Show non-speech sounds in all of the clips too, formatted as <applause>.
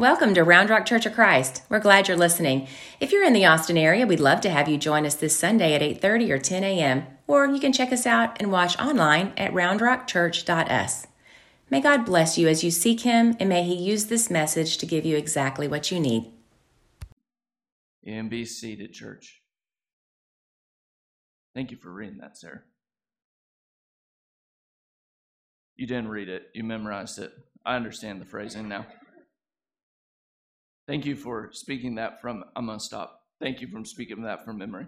Welcome to Round Rock Church of Christ. We're glad you're listening. If you're in the Austin area, we'd love to have you join us this Sunday at 8:30 or 10 a.m. Or you can check us out and watch online at roundrockchurch.us. May God bless you as you seek Him, and may He use this message to give you exactly what you need. Be seated, church. Thank you for reading that, Sarah. You didn't read it, you memorized it. I understand the phrasing now. Thank you for speaking that from, I'm going to stop. Thank you for speaking that from memory.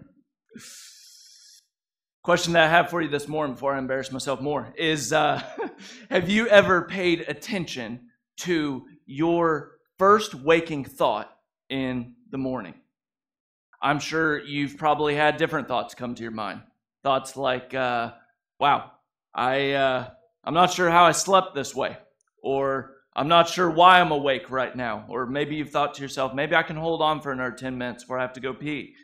Question that I have for you this morning before I embarrass myself more is uh, <laughs> Have you ever paid attention to your first waking thought in the morning? I'm sure you've probably had different thoughts come to your mind. Thoughts like, uh, wow, I, uh, I'm not sure how I slept this way. Or I'm not sure why I'm awake right now. Or maybe you've thought to yourself, maybe I can hold on for another 10 minutes before I have to go pee.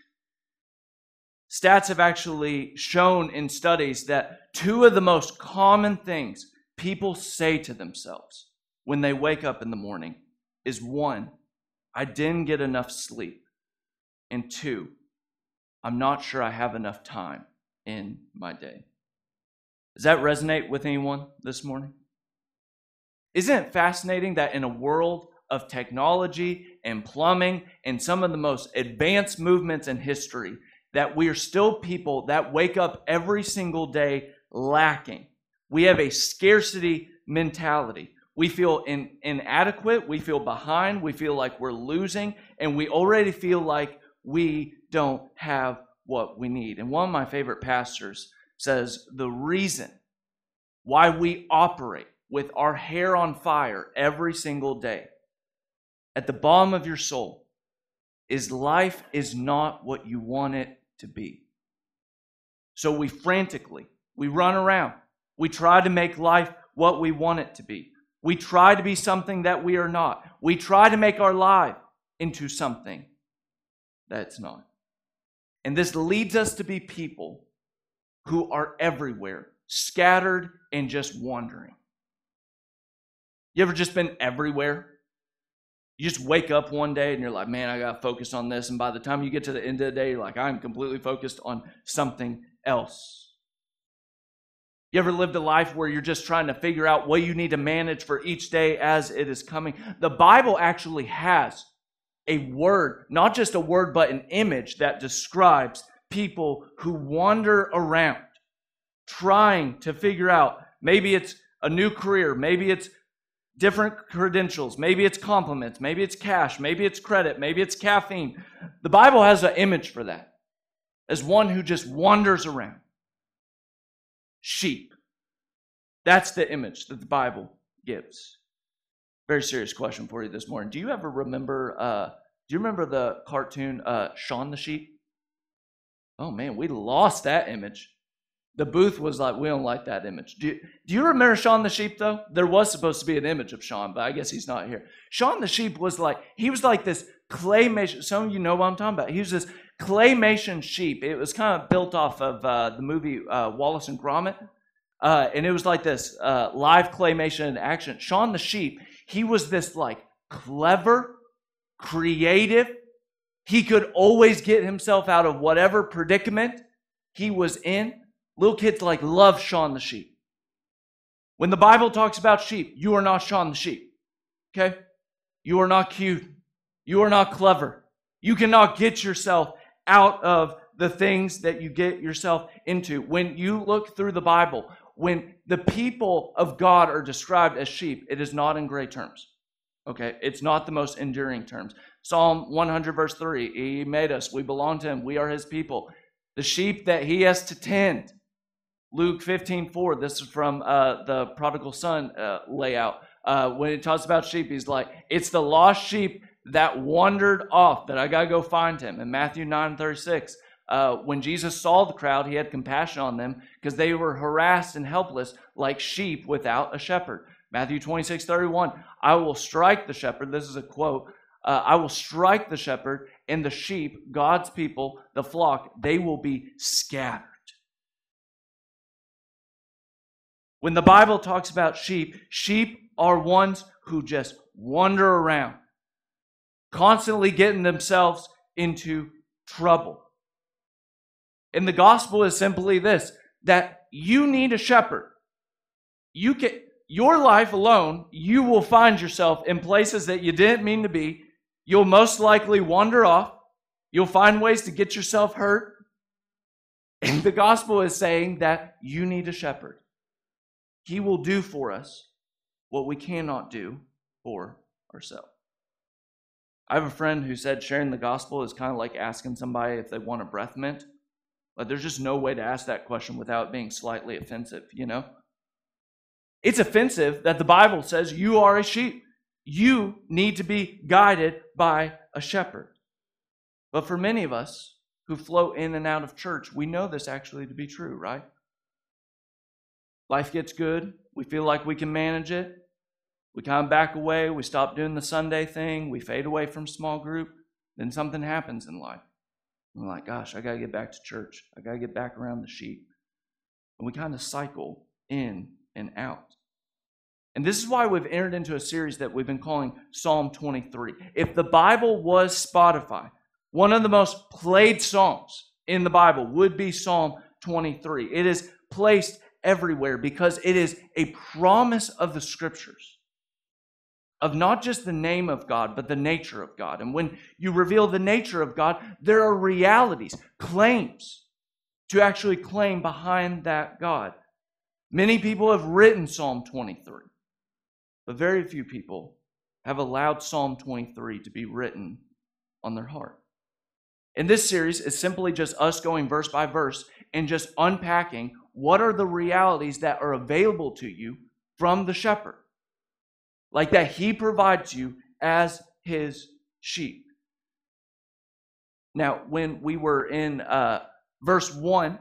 Stats have actually shown in studies that two of the most common things people say to themselves when they wake up in the morning is one, I didn't get enough sleep. And two, I'm not sure I have enough time in my day. Does that resonate with anyone this morning? Isn't it fascinating that in a world of technology and plumbing and some of the most advanced movements in history, that we are still people that wake up every single day lacking? We have a scarcity mentality. We feel in, inadequate, we feel behind, we feel like we're losing, and we already feel like we don't have what we need. And one of my favorite pastors says the reason why we operate with our hair on fire every single day at the bottom of your soul is life is not what you want it to be. So we frantically, we run around. We try to make life what we want it to be. We try to be something that we are not. We try to make our life into something that's not. And this leads us to be people who are everywhere, scattered and just wandering. You ever just been everywhere? You just wake up one day and you're like, man, I got to focus on this. And by the time you get to the end of the day, you're like, I'm completely focused on something else. You ever lived a life where you're just trying to figure out what you need to manage for each day as it is coming? The Bible actually has a word, not just a word, but an image that describes people who wander around trying to figure out maybe it's a new career, maybe it's different credentials, maybe it's compliments, maybe it's cash, maybe it's credit, maybe it's caffeine. The Bible has an image for that as one who just wanders around. Sheep. That's the image that the Bible gives. Very serious question for you this morning. Do you ever remember? Uh, do you remember the cartoon uh, Shaun the Sheep? Oh man, we lost that image. The booth was like, we don't like that image. Do you, do you remember Shaun the Sheep though? There was supposed to be an image of Shaun, but I guess he's not here. Shaun the Sheep was like, he was like this claymation. Some of you know what I'm talking about. He was this claymation sheep. It was kind of built off of uh, the movie uh, Wallace and Gromit. Uh, and it was like this uh, live claymation in action. Shaun the Sheep, he was this like clever, creative. He could always get himself out of whatever predicament he was in. Little kids like love Shaun the sheep. When the Bible talks about sheep, you are not Shaun the sheep. Okay? You are not cute. You are not clever. You cannot get yourself out of the things that you get yourself into. When you look through the Bible, when the people of God are described as sheep, it is not in great terms. Okay? It's not the most enduring terms. Psalm 100, verse 3 He made us, we belong to Him, we are His people. The sheep that He has to tend. Luke 15, 4, this is from uh, the prodigal son uh, layout. Uh, when he talks about sheep, he's like, it's the lost sheep that wandered off that I got to go find him. In Matthew 9, 36, uh, when Jesus saw the crowd, he had compassion on them because they were harassed and helpless like sheep without a shepherd. Matthew 26, 31, I will strike the shepherd. This is a quote. Uh, I will strike the shepherd, and the sheep, God's people, the flock, they will be scattered. When the Bible talks about sheep, sheep are ones who just wander around. constantly getting themselves into trouble. And the gospel is simply this that you need a shepherd. You can your life alone, you will find yourself in places that you didn't mean to be. You'll most likely wander off. You'll find ways to get yourself hurt. And the gospel is saying that you need a shepherd. He will do for us what we cannot do for ourselves. I have a friend who said sharing the gospel is kind of like asking somebody if they want a breath mint. Like there's just no way to ask that question without being slightly offensive, you know? It's offensive that the Bible says you are a sheep. You need to be guided by a shepherd. But for many of us who flow in and out of church, we know this actually to be true, right? Life gets good. We feel like we can manage it. We kind of back away. We stop doing the Sunday thing. We fade away from small group. Then something happens in life. We're like, gosh, I got to get back to church. I got to get back around the sheep. And we kind of cycle in and out. And this is why we've entered into a series that we've been calling Psalm 23. If the Bible was Spotify, one of the most played songs in the Bible would be Psalm 23. It is placed everywhere because it is a promise of the scriptures of not just the name of God, but the nature of God. And when you reveal the nature of God, there are realities, claims to actually claim behind that God. Many people have written Psalm 23, but very few people have allowed Psalm 23 to be written on their heart. And this series is simply just us going verse by verse and just unpacking what are the realities that are available to you from the shepherd like that he provides you as his sheep. Now, when we were in uh, verse 1,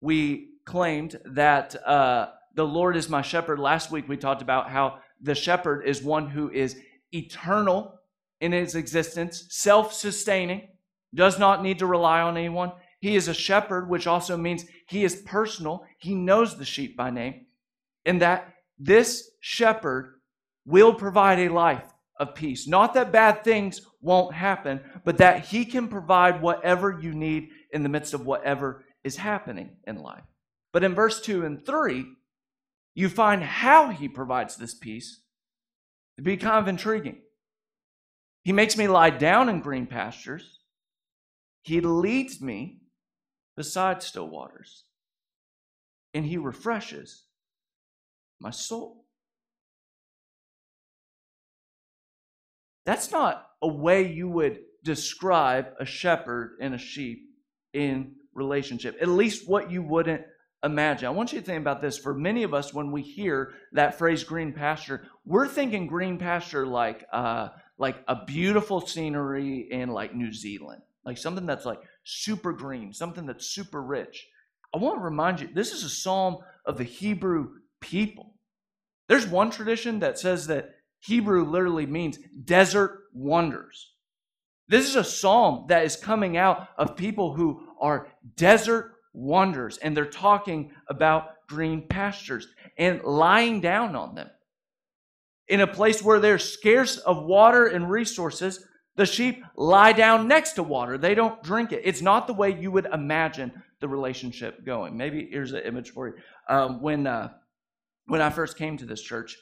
we claimed that uh, the Lord is my shepherd. Last week we talked about how the shepherd is one who is eternal in his existence, self sustaining, does not need to rely on anyone. He is a shepherd, which also means he is personal. He knows the sheep by name. And that this shepherd will provide a life of peace. Not that bad things won't happen, but that He can provide whatever you need in the midst of whatever is happening in life. But in verse 2 and 3, you find how He provides this peace to be kind of intriguing. He makes me lie down in green pastures, He leads me beside still waters, and He refreshes my soul. That's not a way you would describe a shepherd and a sheep in relationship, at least what you wouldn't imagine. I want you to think about this. For many of us, when we hear that phrase green pasture, we're thinking green pasture like, uh, like a beautiful scenery in like New Zealand, like something that's like super green, something that's super rich. I want to remind you, this is a psalm of the Hebrew people. There's one tradition that says that Hebrew literally means desert wonders. This is a psalm that is coming out of people who are desert wonders, and they're talking about green pastures and lying down on them. In a place where they're scarce of water and resources, the sheep lie down next to water. They don't drink it. It's not the way you would imagine the relationship going. Maybe here's an image for you. Um, when uh, when I first came to this church,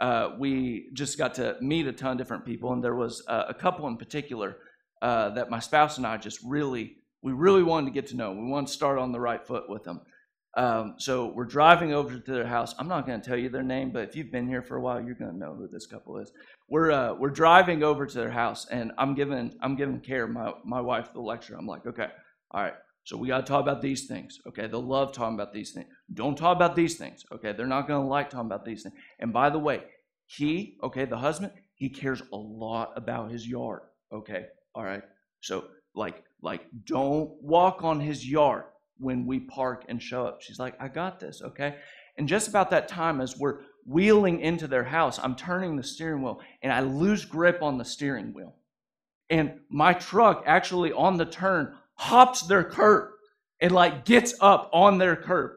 uh, we just got to meet a ton of different people, and there was uh, a couple in particular uh, that my spouse and I just really, we really wanted to get to know. We wanted to start on the right foot with them. Um, so we're driving over to their house. I'm not going to tell you their name, but if you've been here for a while, you're going to know who this couple is. We're uh, we're driving over to their house, and I'm giving I'm giving care my my wife the lecture. I'm like, okay, all right. So we got to talk about these things. Okay, they'll love talking about these things. Don't talk about these things. Okay, they're not going to like talking about these things. And by the way, he, okay, the husband, he cares a lot about his yard. Okay, all right. So like, like, don't walk on his yard when we park and show up. She's like, I got this. Okay. And just about that time, as we're wheeling into their house, I'm turning the steering wheel and I lose grip on the steering wheel. And my truck actually on the turn hops their curb and like gets up on their curb.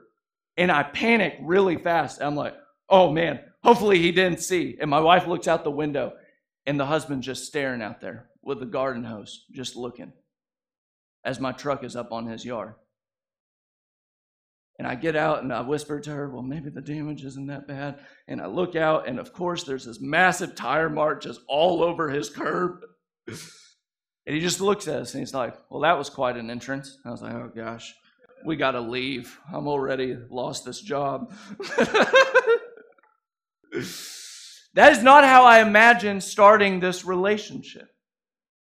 And I panic really fast. I'm like, oh man, hopefully he didn't see. And my wife looks out the window and the husband's just staring out there with the garden hose, just looking as my truck is up on his yard. And I get out and I whisper to her, Well, maybe the damage isn't that bad. And I look out, and of course, there's this massive tire mark just all over his curb. And he just looks at us and he's like, Well, that was quite an entrance. I was like, Oh gosh, we got to leave. I'm already lost this job. <laughs> that is not how I imagine starting this relationship.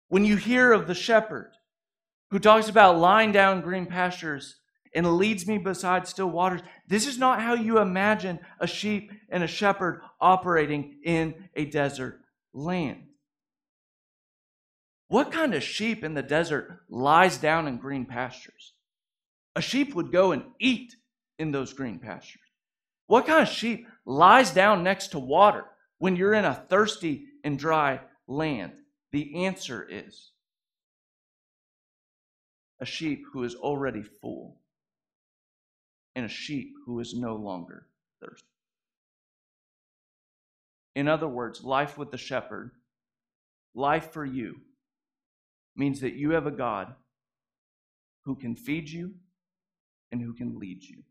When you hear of the shepherd who talks about lying down green pastures and leads me beside still waters, this is not how you imagine a sheep and a shepherd operating in a desert land. What kind of sheep in the desert lies down in green pastures? A sheep would go and eat in those green pastures. What kind of sheep lies down next to water when you're in a thirsty and dry land? The answer is a sheep who is already full and a sheep who is no longer thirsty. In other words, life with the shepherd, life for you, means that you have a God who can feed you and who can lead you.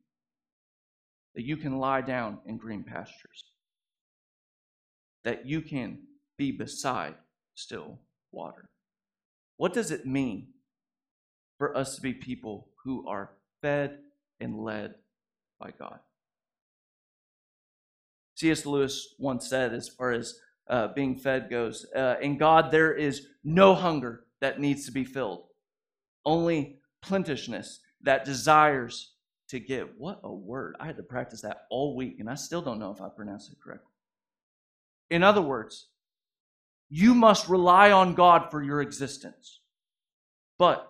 That you can lie down in green pastures. That you can be beside still water. What does it mean for us to be people who are fed and led by God? C.S. Lewis once said, as far as uh, being fed goes, uh, in God there is no hunger that needs to be filled, only plentishness that desires to give. What a word. I had to practice that all week, and I still don't know if I pronounced it correctly. In other words, you must rely on God for your existence. But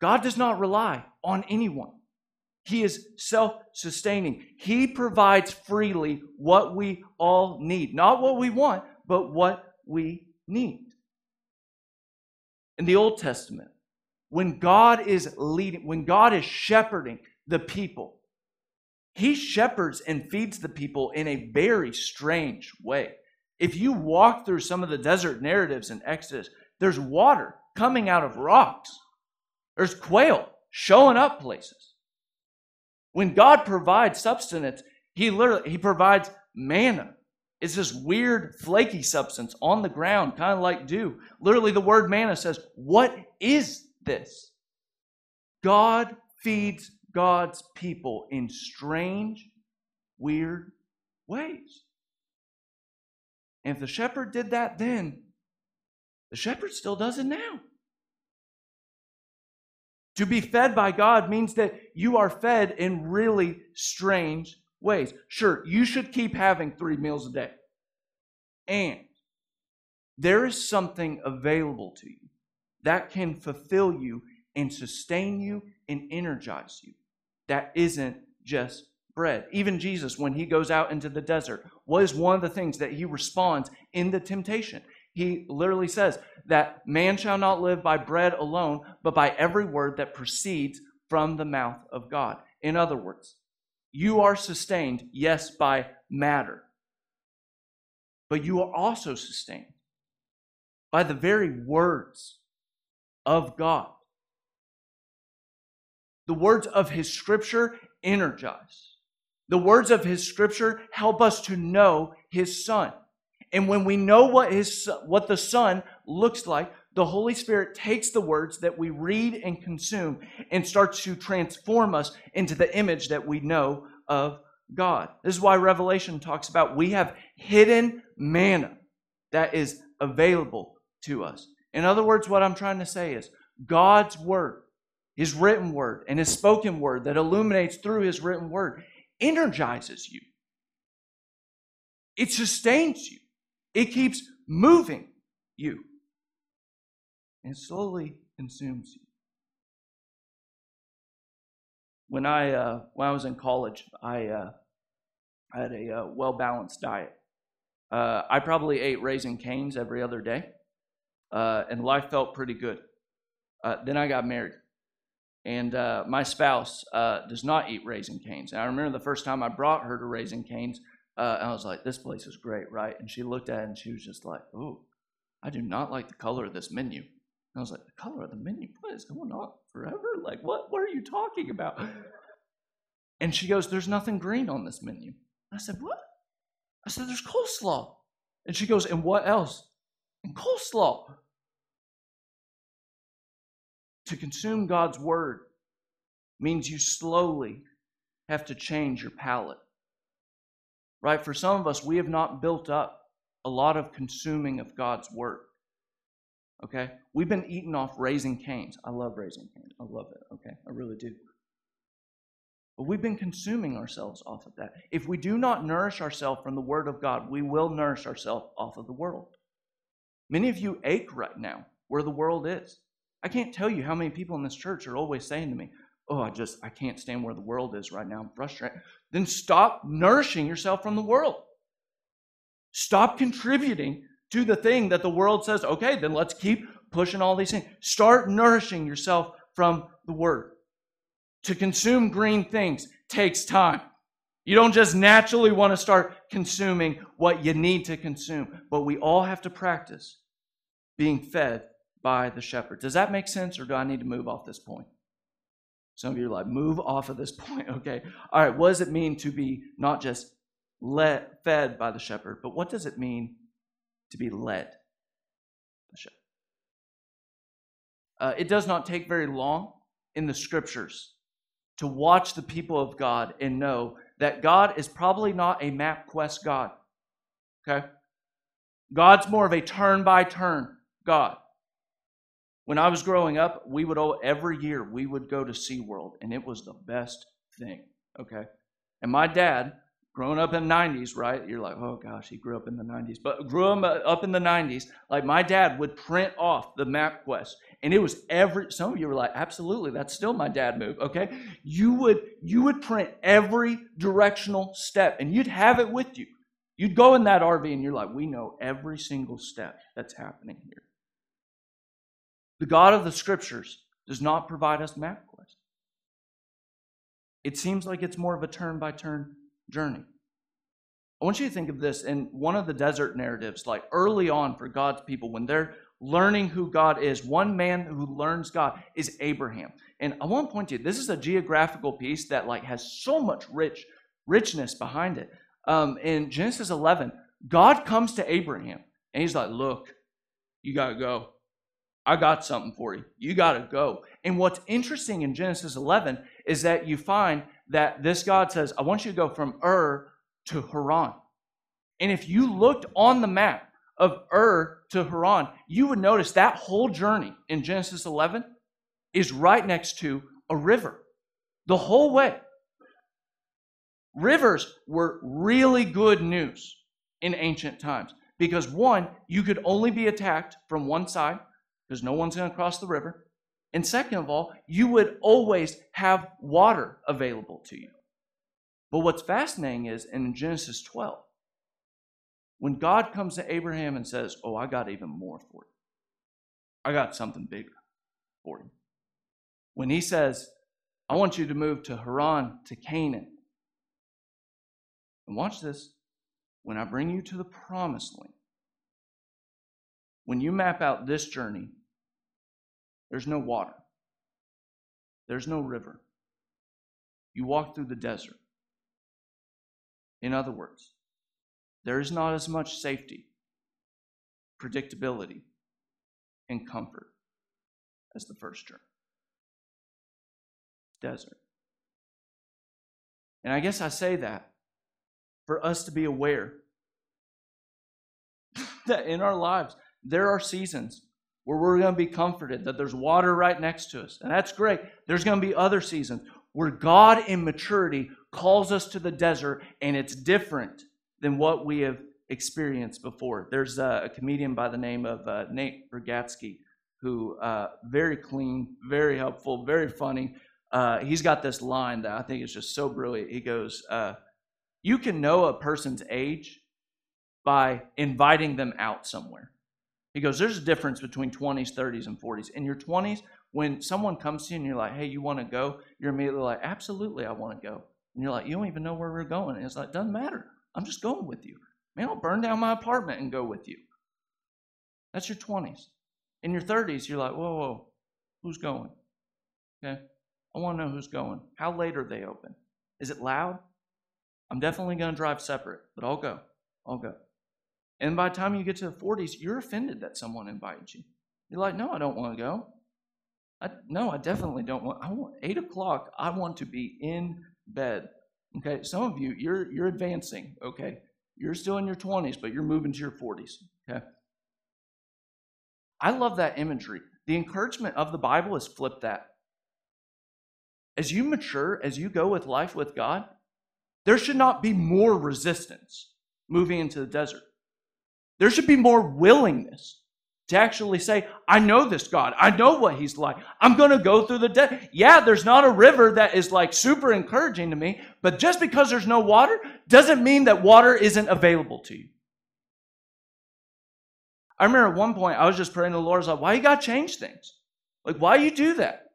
God does not rely on anyone. He is self sustaining. He provides freely what we all need. Not what we want, but what we need in the Old Testament, when God is leading, when God is shepherding the people, he shepherds and feeds the people in a very strange way. If you walk through some of the desert narratives in Exodus, there's water coming out of rocks. There's quail showing up places. When God provides substance, he literally he provides manna. It's this weird, flaky substance on the ground, kind of like dew. Literally, the word manna says, What is this? God feeds God's people in strange, weird ways. And if the shepherd did that then, the shepherd still does it now. To be fed by God means that you are fed in really strange ways. Sure, you should keep having three meals a day. And there is something available to you that can fulfill you and sustain you and energize you. That isn't just bread. Even Jesus, when he goes out into the desert, was one of the things that he responds in the temptation? He literally says that man shall not live by bread alone, but by every word that proceeds from the mouth of God. In other words, you are sustained, yes, by matter, but you are also sustained by the very words of God. The words of His Scripture energize. The words of His Scripture help us to know His Son. And when we know what, his, what the Son looks like, the Holy Spirit takes the words that we read and consume and starts to transform us into the image that we know of God. This is why Revelation talks about we have hidden manna that is available to us. In other words, what I'm trying to say is God's word, his written word, and his spoken word that illuminates through his written word energizes you. It sustains you. It keeps moving you. And slowly consumes you. When I uh, when I was in college, I uh, had a uh, well balanced diet. Uh, I probably ate Raising Cane's every other day, uh, and life felt pretty good. Uh, then I got married, and my spouse does not eat Raising Cane's. And I remember the first time I brought her to Raising Cane's, Uh, and I was like, "This place is great, right?" And she looked at it and she was just like, "Ooh." I do not like the color of this menu. And I was like, The color of the menu? What is going on forever? Like, what, what are you talking about? And she goes, There's nothing green on this menu. I said, What? I said, There's coleslaw. And she goes, And what else? And coleslaw. To consume God's word means you slowly have to change your palate. Right? For some of us, we have not built up a lot of consuming of God's word. Okay? We've been eating off Raising Cane's. I love Raising Cane's. I love it. Okay? I really do. But we've been consuming ourselves off of that. If we do not nourish ourselves from the Word of God, we will nourish ourselves off of the world. Many of you ache right now where the world is. I can't tell you how many people in this church are always saying to me, Oh, I just, I can't stand where the world is right now. I'm frustrated. Then stop nourishing yourself from the world. Stop contributing to the thing that the world says, okay, then let's keep pushing all these things. Start nourishing yourself from the Word. To consume green things takes time. You don't just naturally want to start consuming what you need to consume, but we all have to practice being fed by the shepherd. Does that make sense, or do I need to move off this point? Some of you are like, move off of this <laughs> point. Okay. All right. What does it mean to be not just led, fed by the shepherd, but what does it mean to be led? The shepherd. Uh, it does not take very long in the scriptures to watch the people of God and know that God is probably not a MapQuest God. Okay? God's more of a turn by turn God. When I was growing up, we would every year we would go to SeaWorld, and it was the best thing. Okay. And my dad, growing up in the 90s, right? You're like, oh gosh, he grew up in the 90s. But grew up uh, in the 90s, like my dad would print off the MapQuest. And it was every some of you were like, absolutely, that's still my dad move. Okay. You would you would print every directional step and you'd have it with you. You'd go in that RV and you're like, we know every single step that's happening here. The God of the scriptures does not provide us MapQuest. It seems like it's more of a turn by turn journey. I want you to think of this in one of the desert narratives, like early on for God's people, when they're learning who God is, one man who learns God is Abraham. And I want to point to you, this is a geographical piece that like has so much rich richness behind it. Um, in Genesis 11, God comes to Abraham and he's like, Look, you got to go. I got something for you. You got to go. And what's interesting in Genesis 11 is that you find that this God says, I want you to go from Ur to Haran. And if you looked on the map of Ur to Haran, you would notice that whole journey in Genesis 11 is right next to a river. The whole way. Rivers were really good news in ancient times because, one, you could only be attacked from one side because no one's going to cross the river. And second of all, you would always have water available to you. But what's fascinating is in Genesis 12, when God comes to Abraham and says, Oh, I got even more for you, I got something bigger for you. When he says, I want you to move to Haran, to Canaan. And watch this. When I bring you to the promised land, when you map out this journey, there's no water. There's no river. You walk through the desert. In other words, there is not as much safety, predictability, and comfort as the first journey. Desert. And I guess I say that for us to be aware <laughs> that in our lives, there are seasons where we're going to be comforted, that there's water right next to us. And that's great. There's going to be other seasons where God in maturity calls us to the desert and it's different than what we have experienced before. There's a, comedian by the name of uh, Nate Bargatze who uh, very clean, very helpful, very funny. Uh, he's got this line that I think is just so brilliant. He goes, uh, "You can know a person's age by inviting them out somewhere." He goes, There's a difference between 20s, 30s, and 40s. In your 20s, when someone comes to you and you're like, Hey, you want to go? You're immediately like, Absolutely, I want to go. And you're like, You don't even know where we're going. And it's like, Doesn't matter. I'm just going with you. Man, I'll burn down my apartment and go with you. That's your 20s. In your 30s, you're like, whoa, whoa, who's going? Okay. I want to know who's going. How late are they open? Is it loud? I'm definitely going to drive separate, but I'll go. I'll go. And by the time you get to the 40s, you're offended that someone invited you. You're like, no, I don't want to go. I, no, I definitely don't want. I want eight o'clock. I want to be in bed. Okay, some of you, you're you're advancing. Okay, you're still in your 20s, but you're moving to your 40s. Okay. I love that imagery. The encouragement of the Bible is flip that. As you mature, as you go with life with God, there should not be more resistance moving into the desert. There should be more willingness to actually say, I know this God. I know what he's like. I'm going to go through the desert. Yeah, there's not a river that is like super encouraging to me, but just because there's no water doesn't mean that water isn't available to you. I remember at one point I was just praying to the Lord, I was like, why you got to change things? Like, why you do that?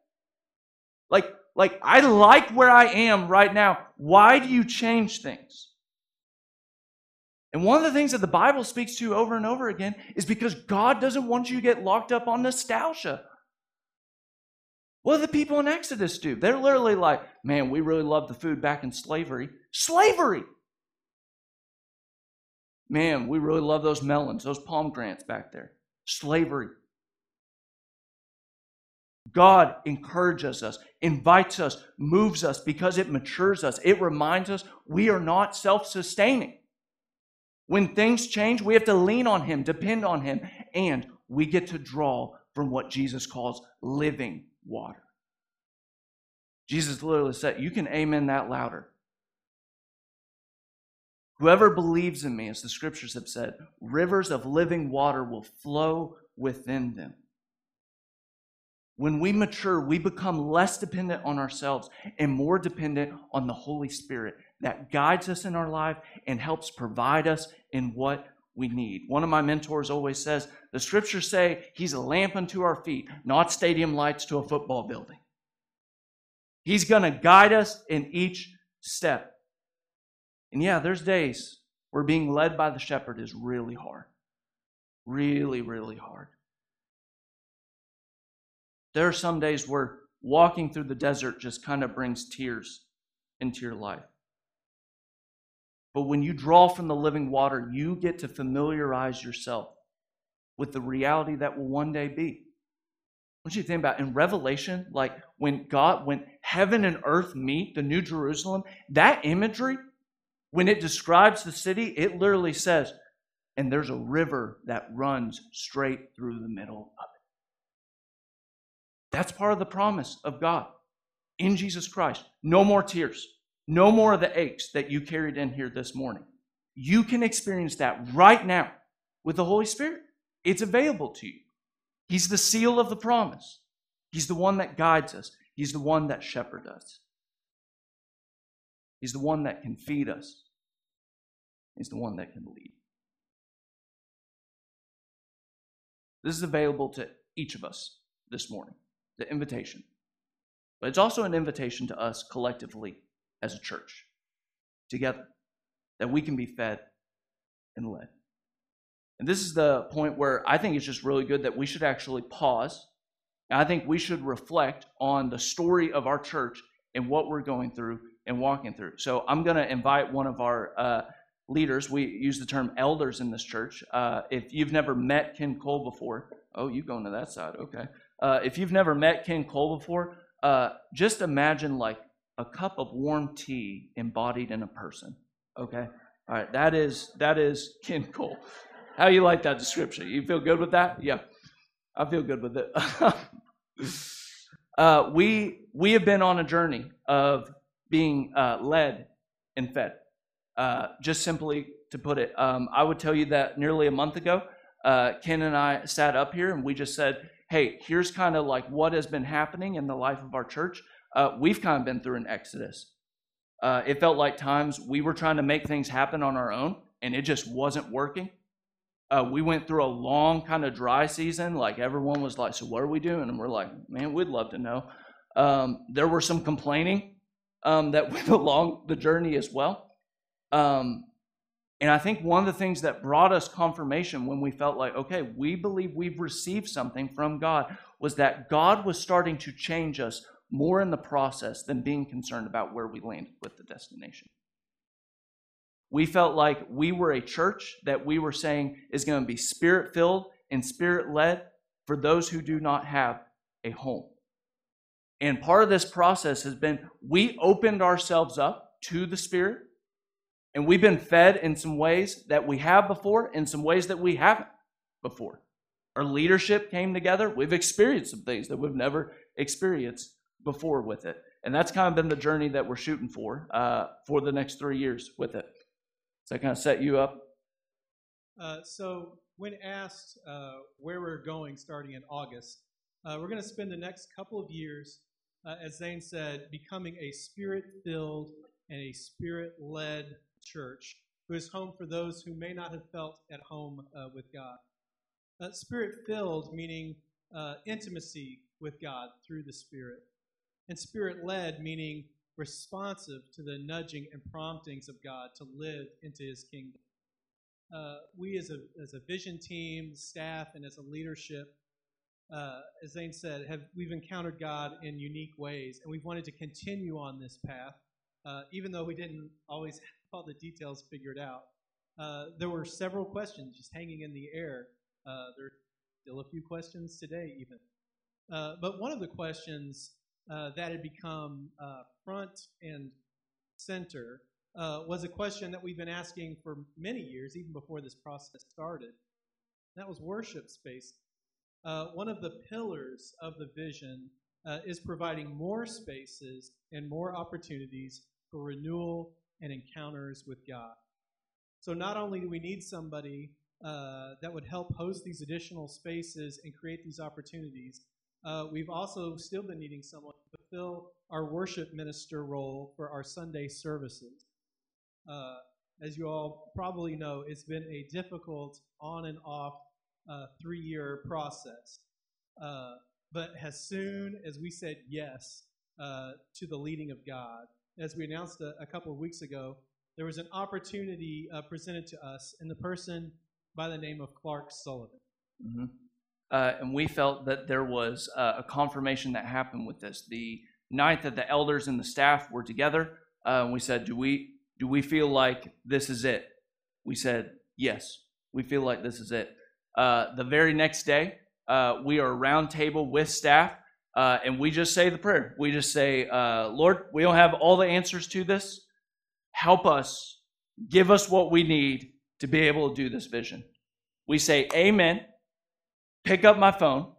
Like, like, I like where I am right now. Why do you change things? And one of the things that the Bible speaks to over and over again is because God doesn't want you to get locked up on nostalgia. What do the people in Exodus do? They're literally like, man, we really love the food back in slavery. Slavery! Man, we really love those melons, those pomegranates back there. Slavery. God encourages us, invites us, moves us because it matures us. It reminds us we are not self sustaining. When things change, we have to lean on Him, depend on Him, and we get to draw from what Jesus calls living water. Jesus literally said, You can amen that louder. Whoever believes in me, as the scriptures have said, rivers of living water will flow within them. When we mature, we become less dependent on ourselves and more dependent on the Holy Spirit that guides us in our life and helps provide us in what we need. One of my mentors always says, The scriptures say he's a lamp unto our feet, not stadium lights to a football building. He's going to guide us in each step. And yeah, there's days where being led by the shepherd is really hard. Really, really hard. There are some days where walking through the desert just kind of brings tears into your life. But when you draw from the living water, you get to familiarize yourself with the reality that will one day be. What you think about in Revelation, like when God, when heaven and earth meet, the New Jerusalem, that imagery when it describes the city, it literally says, and there's a river that runs straight through the middle of it. That's part of the promise of God in Jesus Christ. No more tears, no more of the aches that you carried in here this morning. You can experience that right now with the Holy Spirit. It's available to you. He's the seal of the promise. He's the one that guides us. He's the one that shepherds us. He's the one that can feed us. He's the one that can lead. This is available to each of us this morning, the invitation. But it's also an invitation to us collectively as a church, together, that we can be fed and led. And this is the point where I think it's just really good that we should actually pause. I think we should reflect on the story of our church and what we're going through and walking through. So I'm going to invite one of our uh, leaders. We use the term elders in this church. Uh, if you've never met Ken Cole before, oh, you going to that side? Okay. Uh, if you've never met Ken Cole before, uh, just imagine like a cup of warm tea embodied in a person. Okay. All right. That is that is <laughs> Ken Cole. How you like that description? You feel good with that? Yeah, I feel good with it. <laughs> Uh, we we have been on a journey of being uh, led and fed. Uh, just simply to put it, um, I would tell you that nearly a month ago, uh, Ken and I sat up here and we just said, hey, here's kind of like what has been happening in the life of our church. Uh, we've kind of been through an exodus. Uh, it felt like times we were trying to make things happen on our own and it just wasn't working. Uh, we went through a long kind of dry season. Like everyone was like, "So what are we doing?" And we're like, "Man, we'd love to know." Um, there were some complaining um, that <laughs> went along the journey as well. Um, And I think one of the things that brought us confirmation when we felt like, okay, we believe we've received something from God was that God was starting to change us more in the process than being concerned about where we landed with the destination. We felt like we were a church that we were saying is going to be spirit filled and spirit led for those who do not have a home. And part of this process has been we opened ourselves up to the Spirit, and we've been fed in some ways that we have before, in some ways that we haven't before. Our leadership came together. We've experienced some things that we've never experienced before with it. And that's kind of been the journey that we're shooting for uh, for the next three years with it. Does that kind of set you up? Uh, so, when asked uh, where we're going starting in August, uh, we're going to spend the next couple of years, uh, as Zane said, becoming a spirit filled and a spirit led church who is home for those who may not have felt at home uh, with God. spirit filled, meaning intimacy with God through the Spirit and spirit led, meaning responsive to the nudging and promptings of God to live into his kingdom. Uh, we, as a, as a vision team, staff, and as a leadership, uh, as Zane said, have we've encountered God in unique ways, and we've wanted to continue on this path, uh, even though we didn't always have all the details figured out. Uh, there were several questions just hanging in the air. Uh, there are still a few questions today, even. Uh, but one of the questions uh, that had become uh, front and center uh, was a question that we've been asking for many years, even before this process started. That was worship space. Uh, one of the pillars of the vision uh, is providing more spaces and more opportunities for renewal and encounters with God. So, not only do we need somebody uh, that would help host these additional spaces and create these opportunities, uh, we've also still been needing someone to fulfill our worship minister role for our Sunday services. Uh, as you all probably know, it's been a difficult on and off uh, three year process. Uh, but as soon as we said yes uh, to the leading of God, as we announced a, a couple of weeks ago, there was an opportunity uh, presented to us in the person by the name of Clark Sullivan. Mm-hmm uh, and we felt that there was uh, a confirmation that happened with this. The night that the elders and the staff were together, uh, we said, "Do we do we feel like this is it?" We said, "Yes, we feel like this is it." Uh, the very next day, uh, we are round table with staff, uh, and we just say the prayer. We just say, "Lord, we don't have all the answers to this. Help us, give us what we need to be able to do this vision." We say, "Amen." Pick up my phone,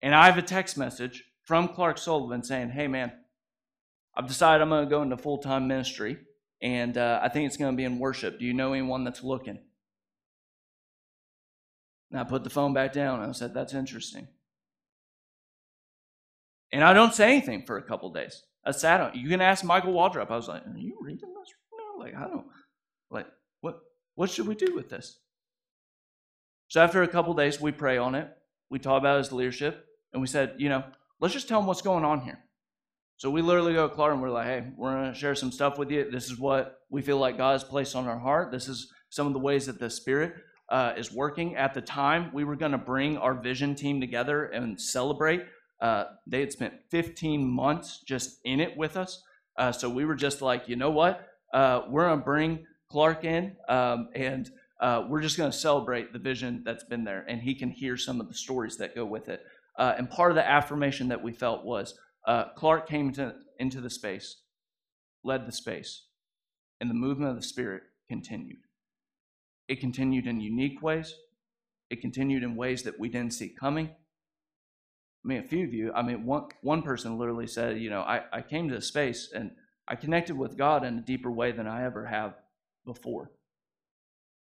and I have a text message from Clark Sullivan saying, Hey, man, I've decided I'm going to go into full time ministry, and uh, I think it's going to be in worship. Do you know anyone that's looking? And I put the phone back down and I said, That's interesting. And I don't say anything for a couple days. I sat on. You can ask Michael Waldrop. I was like, "Are you reading this right now? Like, I don't. Like, what? What should we do with this?" So after a couple days, we pray on it. We talk about his leadership, and we said, you know, let's just tell him what's going on here. So we literally go to Clark and we're like, hey, we're going to share some stuff with you. This is what we feel like God has placed on our heart. This is some of the ways that the Spirit uh, is working. At the time, we were going to bring our vision team together and celebrate. Uh, they had spent 15 months just in it with us. Uh, so we were just like, you know what? Uh, we're going to bring Clark in um, and we're just going to celebrate the vision that's been there, and he can hear some of the stories that go with it. Uh, and part of the affirmation that we felt was uh, Clark came to, into the space, led the space, and the movement of the Spirit continued. It continued in unique ways. It continued in ways that we didn't see coming. I mean, a few of you, I mean, one, one person literally said, you know, I, I came to the space and I connected with God in a deeper way than I ever have before.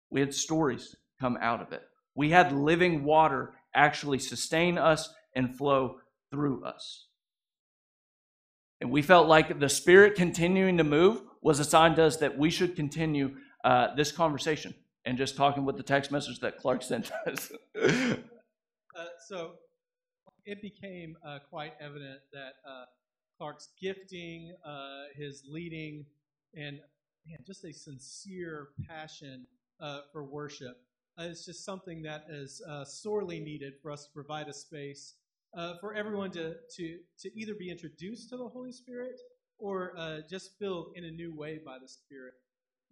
We had stories come out of it. We had living water actually sustain us and flow through us. And we felt like the Spirit continuing to move was a sign to us that we should continue uh, this conversation and just talking with the text message that Clark sent <laughs> us. uh, so it became uh, quite evident that uh, Clark's gifting, uh, his leading, and man, just a sincere passion uh, for worship. Uh, it's just something that is uh, sorely needed for us to provide a space uh, for everyone to, to, to either be introduced to the Holy Spirit or uh, just filled in a new way by the Spirit.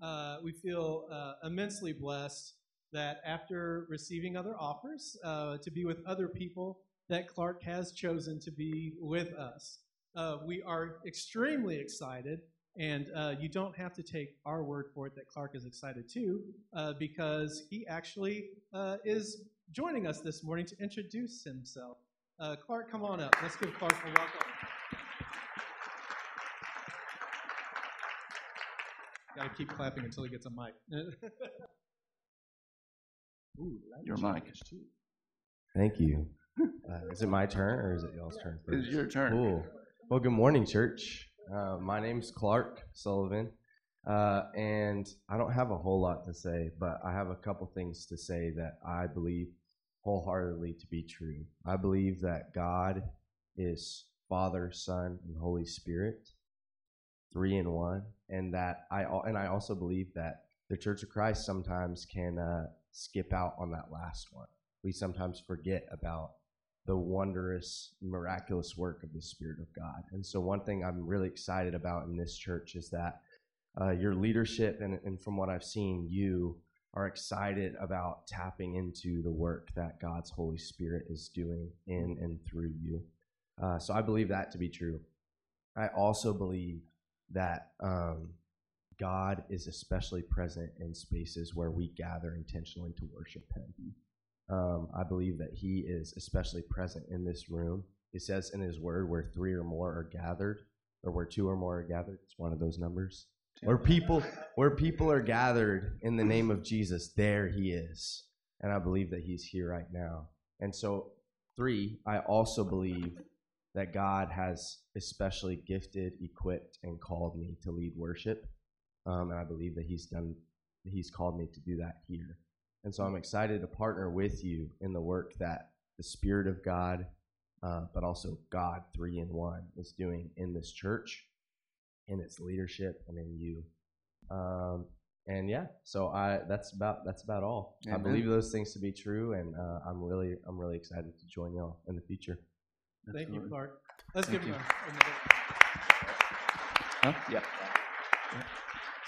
Uh, we feel immensely blessed that after receiving other offers to be with other people, that Clark has chosen to be with us. we are extremely excited and uh, you don't have to take our word for it that Clark is excited too, uh, because he actually uh, is joining us this morning to introduce himself. Uh, Clark, come on up. Let's give Clark a welcome. Got to keep clapping until he gets a mic. <laughs> Ooh, Your mic. Is too. Thank you. Uh, is it my turn or is it y'all's turn? First? It's your turn. Cool. Well, good morning, church. Uh, my name's Clark Sullivan, uh, and I don't have a whole lot to say, but I have a couple things to say that I believe wholeheartedly to be true. I believe that God is Father, Son, and Holy Spirit, three in one, and that I and I also believe that the Church of Christ sometimes can uh, skip out on that last one. We sometimes forget about the wondrous, miraculous work of the Spirit of God. And so, one thing I'm really excited about in this church is that uh, your leadership, and, and from what I've seen, you are excited about tapping into the work that God's Holy Spirit is doing in and through you. Uh, so, I believe that to be true. I also believe that um, God is especially present in spaces where we gather intentionally to worship Him. Um, I believe that He is especially present in this room. He says in His Word, where three or more are gathered, or where two or more are gathered. It's one of those numbers. Where people, where people are gathered in the name of Jesus, there He is, and I believe that He's here right now. And so, three, I also believe that God has especially gifted, equipped, and called me to lead worship, um, and I believe that He's done. He's called me to do that here. And so I'm excited to partner with you in the work that the Spirit of God, uh, but also God, three in one, is doing in this church, in its leadership, and in you. Um, and yeah, so I that's about that's about all. Amen. I believe those things to be true, and uh, I'm really I'm really excited to join y'all in the future. Thank you, Clark. Let's Thank give him a, Huh? Yeah. yeah.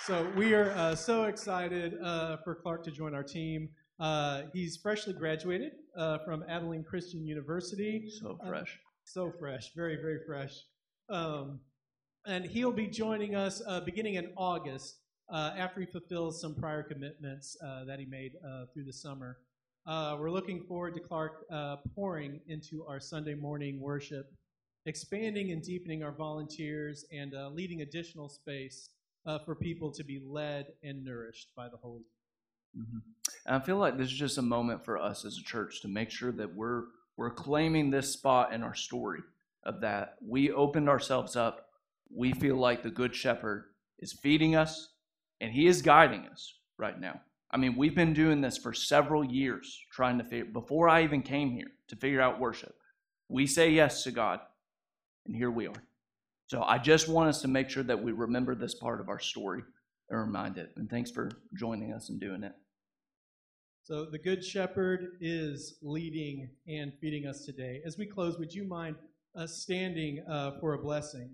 So we are uh, so excited uh, for Clark to join our team. Uh, he's freshly graduated uh, from Abilene Christian University. So uh, fresh. so fresh, very, very fresh. Um, and he'll be joining us uh, beginning in August after he fulfills some prior commitments that he made through the summer. we're looking forward to Clark pouring into our Sunday morning worship, expanding and deepening our volunteers, and leading additional space uh, for people to be led and nourished by the Holy Spirit. Mm-hmm. I feel like this is just a moment for us as a church to make sure that we're we're claiming this spot in our story of that we opened ourselves up. We feel like the Good Shepherd is feeding us, and He is guiding us right now. I mean, we've been doing this for several years, trying to figure before I even came here to figure out worship. We say yes to God, and here we are. So I just want us to make sure that we remember this part of our story and remind it. And thanks for joining us and doing it. So the Good Shepherd is leading and feeding us today. As we close, would you mind uh, standing uh, for a blessing?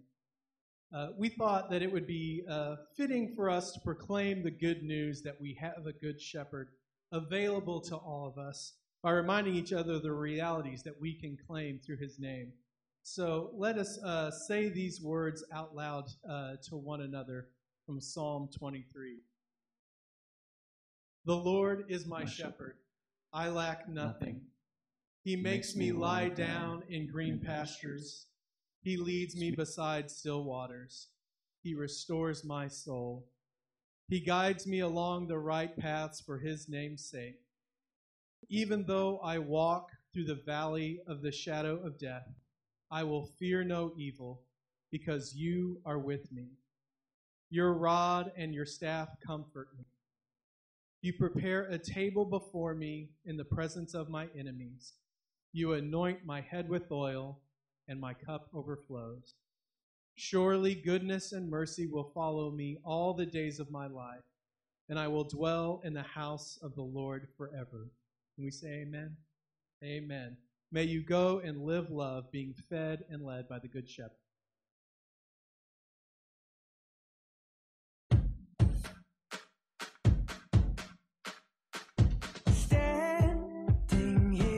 Uh, we thought that it would be uh, fitting for us to proclaim the good news that we have a Good Shepherd available to all of us by reminding each other of the realities that we can claim through his name. So let us uh, say these words out loud uh, to one another from Psalm 23. The Lord is my, my shepherd. I lack nothing. nothing. He makes, makes me lie down in green pastures. He leads me beside still waters. He restores my soul. He guides me along the right paths for his name's sake. Even though I walk through the valley of the shadow of death, I will fear no evil, because you are with me. Your rod and your staff comfort me. You prepare a table before me in the presence of my enemies. You anoint my head with oil, and my cup overflows. Surely goodness and mercy will follow me all the days of my life, and I will dwell in the house of the Lord forever. Can we say amen? Amen. May you go and live love, being fed and led by the Good Shepherd.